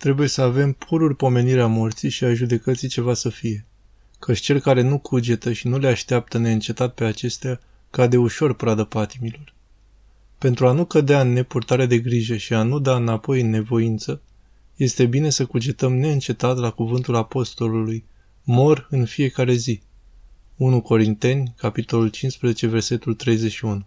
trebuie să avem pururi pomenirea morții și a judecății ceva să fie. Căci cel care nu cugetă și nu le așteaptă neîncetat pe acestea, cade ușor pradă patimilor. Pentru a nu cădea în nepurtare de grijă și a nu da înapoi în nevoință, este bine să cugetăm neîncetat la cuvântul apostolului, mor în fiecare zi. 1 Corinteni, capitolul 15, versetul 31.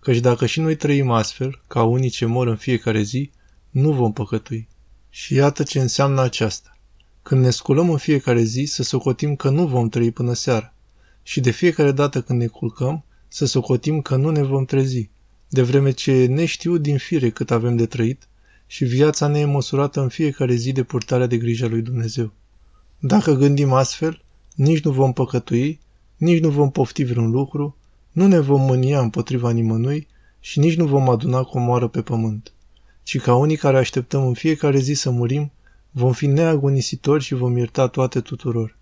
Căci dacă și noi trăim astfel, ca unii ce mor în fiecare zi, nu vom păcătui. Și iată ce înseamnă aceasta. Când ne sculăm în fiecare zi, să socotim că nu vom trăi până seara. Și de fiecare dată când ne culcăm, să socotim că nu ne vom trezi, de vreme ce neștiu din fire cât avem de trăit și viața ne e măsurată în fiecare zi de purtarea de grijă lui Dumnezeu. Dacă gândim astfel, nici nu vom păcătui, nici nu vom pofti vreun lucru, nu ne vom mânia împotriva nimănui și nici nu vom aduna comoară pe pământ, ci ca unii care așteptăm în fiecare zi să murim, vom fi neagonisitori și vom ierta toate tuturor.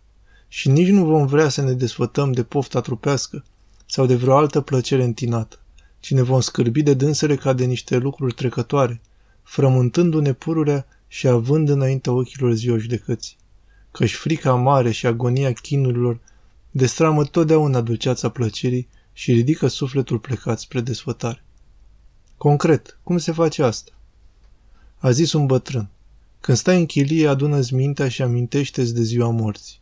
Și nici nu vom vrea să ne desfătăm de pofta trupească sau de vreo altă plăcere întinată, ci ne vom scârbi de dânsele ca de niște lucruri trecătoare, frământându-ne pururea și având înainte ochilor ziua judecății. Căci frica mare și agonia chinurilor destramă totdeauna dulceața plăcerii și ridică sufletul plecat spre desfătare. Concret, cum se face asta? A zis un bătrân. Când stai în chilie, adună-ți mintea și amintește-ți de ziua morții.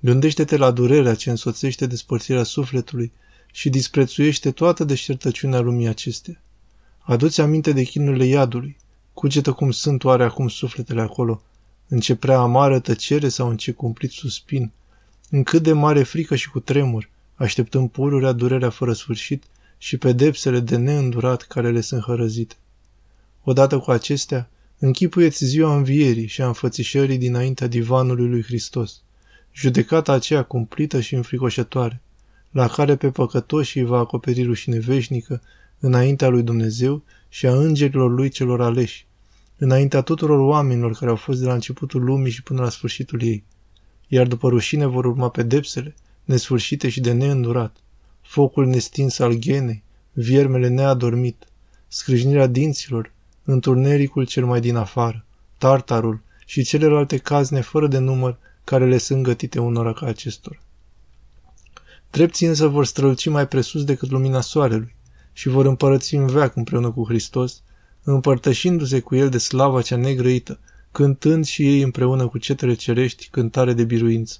Gândește-te la durerea ce însoțește despărțirea sufletului și disprețuiește toată deșertăciunea lumii acestea. Adu-ți aminte de chinurile iadului. Cugetă cum sunt oare acum sufletele acolo, în ce prea amară tăcere sau în ce cumplit suspin, în cât de mare frică și cu tremur, așteptând pururea durerea fără sfârșit și pedepsele de neîndurat care le sunt hărăzite. Odată cu acestea, închipuieți ziua învierii și a înfățișării dinaintea divanului lui Hristos, judecata aceea cumplită și înfricoșătoare, la care pe păcătoși îi va acoperi rușine veșnică înaintea lui Dumnezeu și a îngerilor lui celor aleși, înaintea tuturor oamenilor care au fost de la începutul lumii și până la sfârșitul ei. Iar după rușine vor urma pedepsele, nesfârșite și de neîndurat, focul nestins al ghenei, viermele neadormit, scrâșnirea dinților, întunericul cel mai din afară, tartarul și celelalte cazne fără de număr care le sunt gătite unora ca acestora. Drepții însă vor străluci mai presus decât lumina soarelui și vor împărăți în veac împreună cu Hristos, împărtășindu-se cu el de slava cea negrăită, cântând și ei împreună cu cetele cerești cântare de biruință.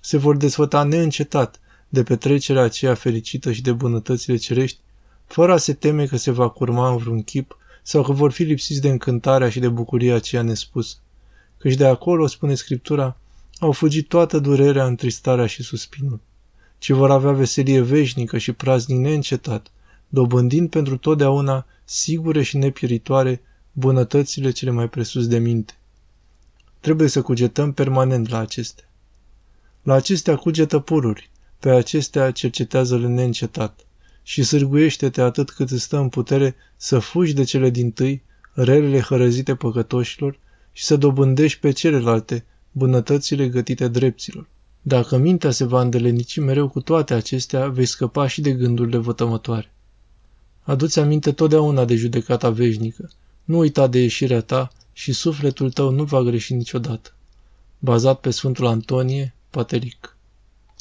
Se vor desfăta neîncetat de petrecerea aceea fericită și de bunătățile cerești, fără a se teme că se va curma în vreun chip sau că vor fi lipsiți de încântarea și de bucuria aceea nespusă. Căci de acolo, spune Scriptura, au fugit toată durerea, întristarea și suspinul, ci vor avea veselie veșnică și praznic neîncetat, dobândind pentru totdeauna sigure și nepieritoare bunătățile cele mai presus de minte. Trebuie să cugetăm permanent la acestea. La acestea cugetă pururi, pe acestea cercetează-le neîncetat și sârguiește-te atât cât îți stă în putere să fugi de cele din tâi, relele hărăzite păcătoșilor și să dobândești pe celelalte bunătățile gătite drepților. Dacă mintea se va îndelenici mereu cu toate acestea, vei scăpa și de gândurile vătămătoare. Adu-ți aminte totdeauna de judecata veșnică, nu uita de ieșirea ta și sufletul tău nu va greși niciodată. Bazat pe Sfântul Antonie, Pateric